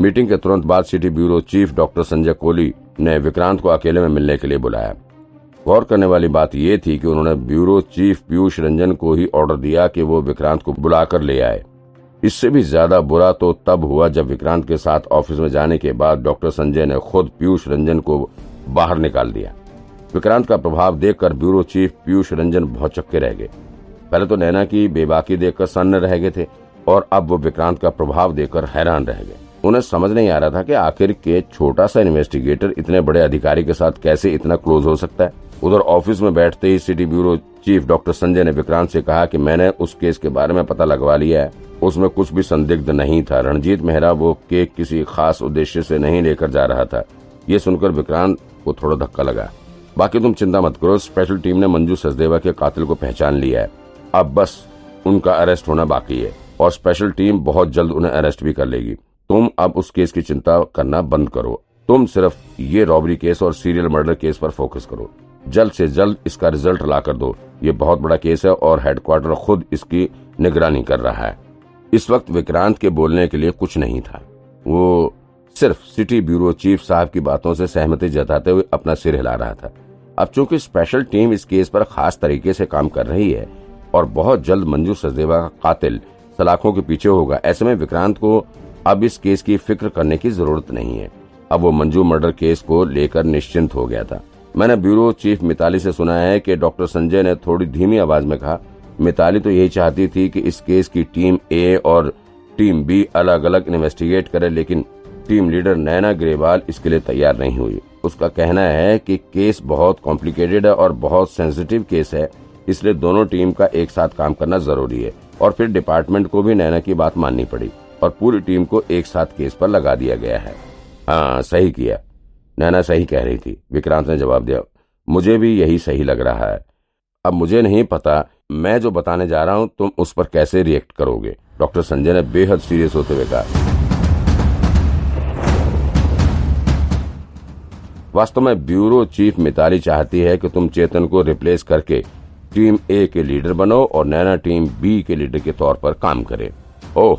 Meeting के तुरंत बाद city bureau chief doctor Sanjay Kohli ने विक्रांत को अकेले में मिलने के लिए बुलाया। गौर करने वाली बात यह थी कि उन्होंने ब्यूरो चीफ पीयूष रंजन को ही ऑर्डर दिया कि वो विक्रांत को बुलाकर ले आए। इससे भी ज़्यादा बुरा तो तब हुआ जब विक्रांत के साथ ऑफ़िस में जाने के बाद डॉक्टर संजय ने खुद पीयूष रंजन को बाहर निकाल दिया। विक्रांत का प्रभाव देखकर ब्यूरो चीफ पीयूष रंजन बहुत चक्के रह गए। पहले तो नैना की बेबाकी देखकर सन्न रह गए थे और अब वो विक्रांत का प्रभाव देखकर हैरान रह गए। उन्हें समझ नहीं आ रहा था कि आखिर के छोटा सा इन्वेस्टिगेटर इतने बड़े अधिकारी के साथ कैसे इतना क्लोज हो सकता है। उधर ऑफ़िस में बैठते ही city bureau chief doctor Sanjay ने विक्रांत से कहा कि मैंने उस केस के बारे में पता लगवा लिया है। उसमें कुछ भी संदिग्ध नहीं था। रणजीत मेहरा वो केक किसी खास उद्देश्य से नहीं लेकर जा रहा था। ये सुनकर विक्रांत को थोड़ा धक्का लगा। बाकी तुम चिंता मत करो, स्पेशल टीम ने मंजू सचदेवा के कातिल को पहचान लिया है। अब बस उनका अरेस्ट होना बाकी है और स्पेशल टीम बहुत जल्द उन्हें अरेस्ट भी कर लेगी। तुम अब उस केस की चिंता करना बंद करो। तुम सिर्फ़ ये रॉबरी केस और सीरियल मर्डर केस पर फोकस करो। जल्द से जल्द इसका रिज़ल्ट ला कर दो। ये बहुत बड़ा केस है और हेडक्वार्टर खुद इसकी निगरानी कर रहा है। इस वक्त विक्रांत के बोलने के लिए कुछ नहीं था। वो सिर्फ़ सिटी ब्यूरो चीफ साहब की बातों से सहमति जताते हुए अपना सिर हिला रहा था। अब चूँकि स्पेशल टीम इस केस पर खास तरीके से काम कर रही है और बहुत जल्द मंजू सचदेवा का कातिल सलाखों के पीछे होगा, ऐसे में विक्रांत को अब इस केस की फ़िक्र करने की ज़रूरत नहीं है। अब वो मंजू मर्डर केस को लेकर निश्चिंत हो गया था। मैंने ब्यूरो चीफ मिताली से सुना है कि डॉक्टर संजय ने थोड़ी धीमी आवाज़ में कहा, मिताली तो यही चाहती थी कि इस केस की टीम ए और टीम बी अलग अलग इन्वेस्टिगेट करे, लेकिन टीम लीडर नैना ग्रेवाल इसके लिए तैयार नहीं हुई। उसका कहना है कि केस बहुत कॉम्प्लिकेटेड है और बहुत सेंसिटिव केस है, इसलिए दोनों टीम का एक साथ काम करना ज़रूरी है। और फिर डिपार्टमेंट को भी नैना की बात माननी पड़ी। और पूरी टीम को एक साथ केस पर लगा दिया गया है। हाँ सही किया। नैना सही कह रही थी। विक्रांत ने जवाब दिया, मुझे भी यही सही लग रहा है। अब मुझे नहीं पता, मैं जो बताने जा रहा हूँ, तुम उस पर कैसे रिएक्ट करोगे? डॉक्टर संजय ने बेहद सीरियस होते हुए कहा। वास्तव में ब्यूरो चीफ मिताली चाहती है कि तुम चेतन को रिप्लेस करके टीम ए के लीडर बनो और नैना टीम बी के लीडर के तौर पर काम करे। ओह!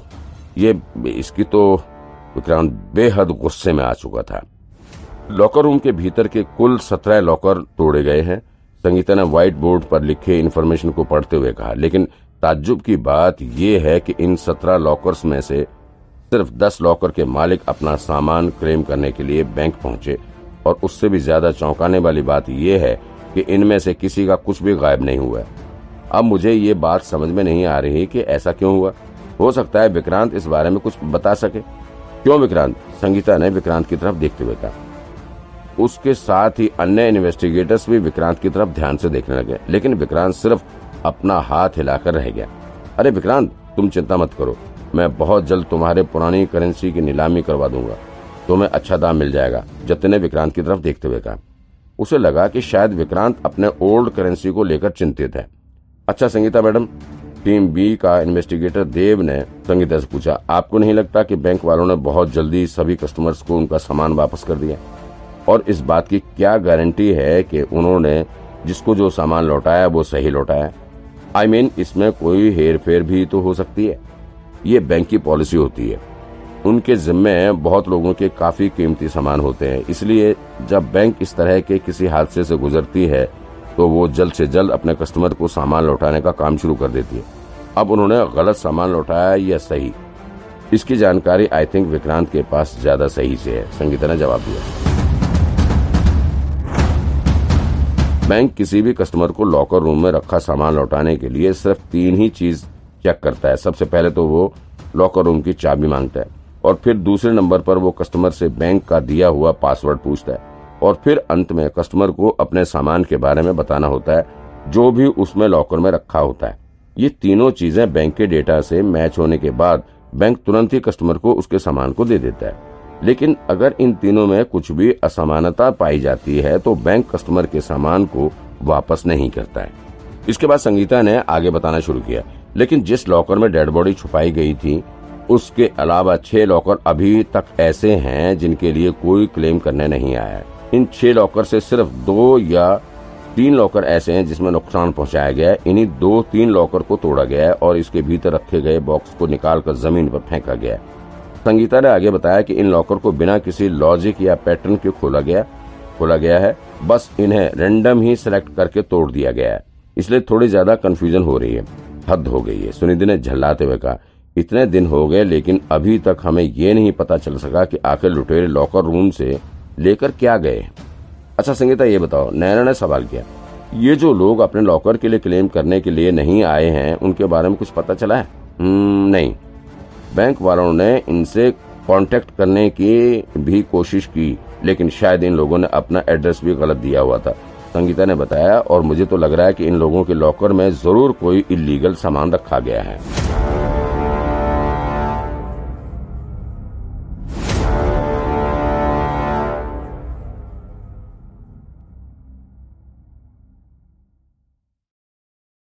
ये, इसकी तो विक्रांत बेहद गुस्से में आ चुका था। लॉकर रूम के भीतर के कुल सत्रह लॉकर तोड़े गए हैं। संगीता ने व्हाइट बोर्ड पर लिखे इन्फॉर्मेशन को पढ़ते हुए कहा, लेकिन ताज्जुब की बात यह है कि इन सत्रह लॉकर्स में से सिर्फ़ दस लॉकर के मालिक अपना सामान क्लेम करने के लिए बैंक पहुँचे। और उससे भी ज़्यादा चौंकाने वाली बात यह है कि इनमें से किसी का कुछ भी गायब नहीं हुआ। अब मुझे ये बात समझ में नहीं आ रही कि ऐसा क्यों हुआ। हो सकता है विक्रांत इस बारे में कुछ बता सके। क्यों विक्रांत? संगीता ने विक्रांत की तरफ़ देखते हुए कहा। उसके साथ ही अन्य इन्वेस्टिगेटर्स भी विक्रांत की तरफ़ ध्यान से देखने लगे, लेकिन विक्रांत सिर्फ़ अपना हाथ हिलाकर रह गया। अरे विक्रांत, तुम चिंता मत करो। मैं बहुत जल्द तुम्हारे पुरानी करेंसी की नीलामी करवा दूँगा। तुम्हें अच्छा दाम मिल जाएगा जतिन ने विक्रांत की तरफ़ देखते हुए कहा। उसे लगा कि शायद विक्रांत अपने ओल्ड करेंसी को लेकर चिंतित है। अच्छा संगीता मैडम टीम बी का इन्वेस्टिगेटर देव ने संगीता से पूछा आपको नहीं लगता कि बैंक वालों ने बहुत जल्दी सभी कस्टमर्स को उनका सामान वापस कर दिया? और इस बात की क्या गारंटी है कि उन्होंने जिसको जो सामान लौटाया वो सही लौटाया? आई I मीन mean, इसमें कोई हेर फेर भी तो हो सकती है। ये बैंक की पॉलिसी होती है। उनके जिम्मे बहुत लोगों के काफ़ी कीमती सामान होते हैं। इसलिए जब बैंक इस तरह के किसी हादसे से गुजरती है तो वो जल्द से जल्द अपने कस्टमर को सामान लौटाने का काम शुरू कर देती है। अब उन्होंने गलत सामान लौटाया या सही? इसकी जानकारी आई थिंक विक्रांत के पास ज़्यादा सही से है। संगीता ने जवाब दिया। बैंक किसी भी कस्टमर को लॉकर रूम में रखा सामान लौटाने के लिए सिर्फ़ तीन ही चीज़ चेक करता है। सबसे पहले तो वो लॉकर रूम की चाबी माँगता है और फिर दूसरे नंबर पर वो कस्टमर से बैंक का दिया हुआ पासवर्ड पूछता है। और फिर अंत में कस्टमर को अपने सामान के बारे में बताना होता है, जो भी उसमें लॉकर में रखा होता है। ये तीनों चीज़ें बैंक के डेटा से मैच होने के बाद बैंक तुरंत ही कस्टमर को उसके सामान को दे देता है। लेकिन अगर इन तीनों में कुछ भी असमानता पाई जाती है तो बैंक कस्टमर के सामान को वापस नहीं करता है। इसके बाद संगीता ने आगे बताना शुरू किया। लेकिन जिस लॉकर में डेड बॉडी छुपाई गई थी, उसके अलावा छह लॉकर अभी तक ऐसे हैं जिनके लिए कोई क्लेम करने नहीं आया है। इन छह लॉकर से सिर्फ़ दो या तीन लॉकर ऐसे हैं जिसमें नुकसान पहुँचाया गया है। इन्हीं दो तीन लॉकर को तोड़ा गया है और इसके भीतर रखे गए बॉक्स को निकालकर ज़मीन पर फेंका गया है। संगीता ने आगे बताया कि इन लॉकर को बिना किसी लॉजिक या पैटर्न के खोला गया खोला गया है। बस इन्हें रेंडम ही सिलेक्ट करके तोड़ दिया गया है। इसलिए थोड़ी ज़्यादा कंफ्यूजन हो रही है, हद हो गई है। सुनिधि ने झल्लाते हुए कहा, इतने दिन हो गए, लेकिन अभी तक हमें ये नहीं पता चल सका कि आखिर लुटेरे लॉकर रूम से लेकर क्या गए? अच्छा संगीता ये बताओ नैना ने सवाल किया ये जो लोग अपने लॉकर के लिए क्लेम करने के लिए नहीं आए हैं उनके बारे में कुछ पता चला है? हम्म, नहीं। बैंक वालों ने इनसे कांटेक्ट करने की भी कोशिश की लेकिन शायद इन लोगों ने अपना एड्रेस भी गलत दिया हुआ था। संगीता ने बताया और मुझे तो लग रहा है कि इन लोगों के लॉकर में ज़रूर कोई इलीगल सामान रखा गया है।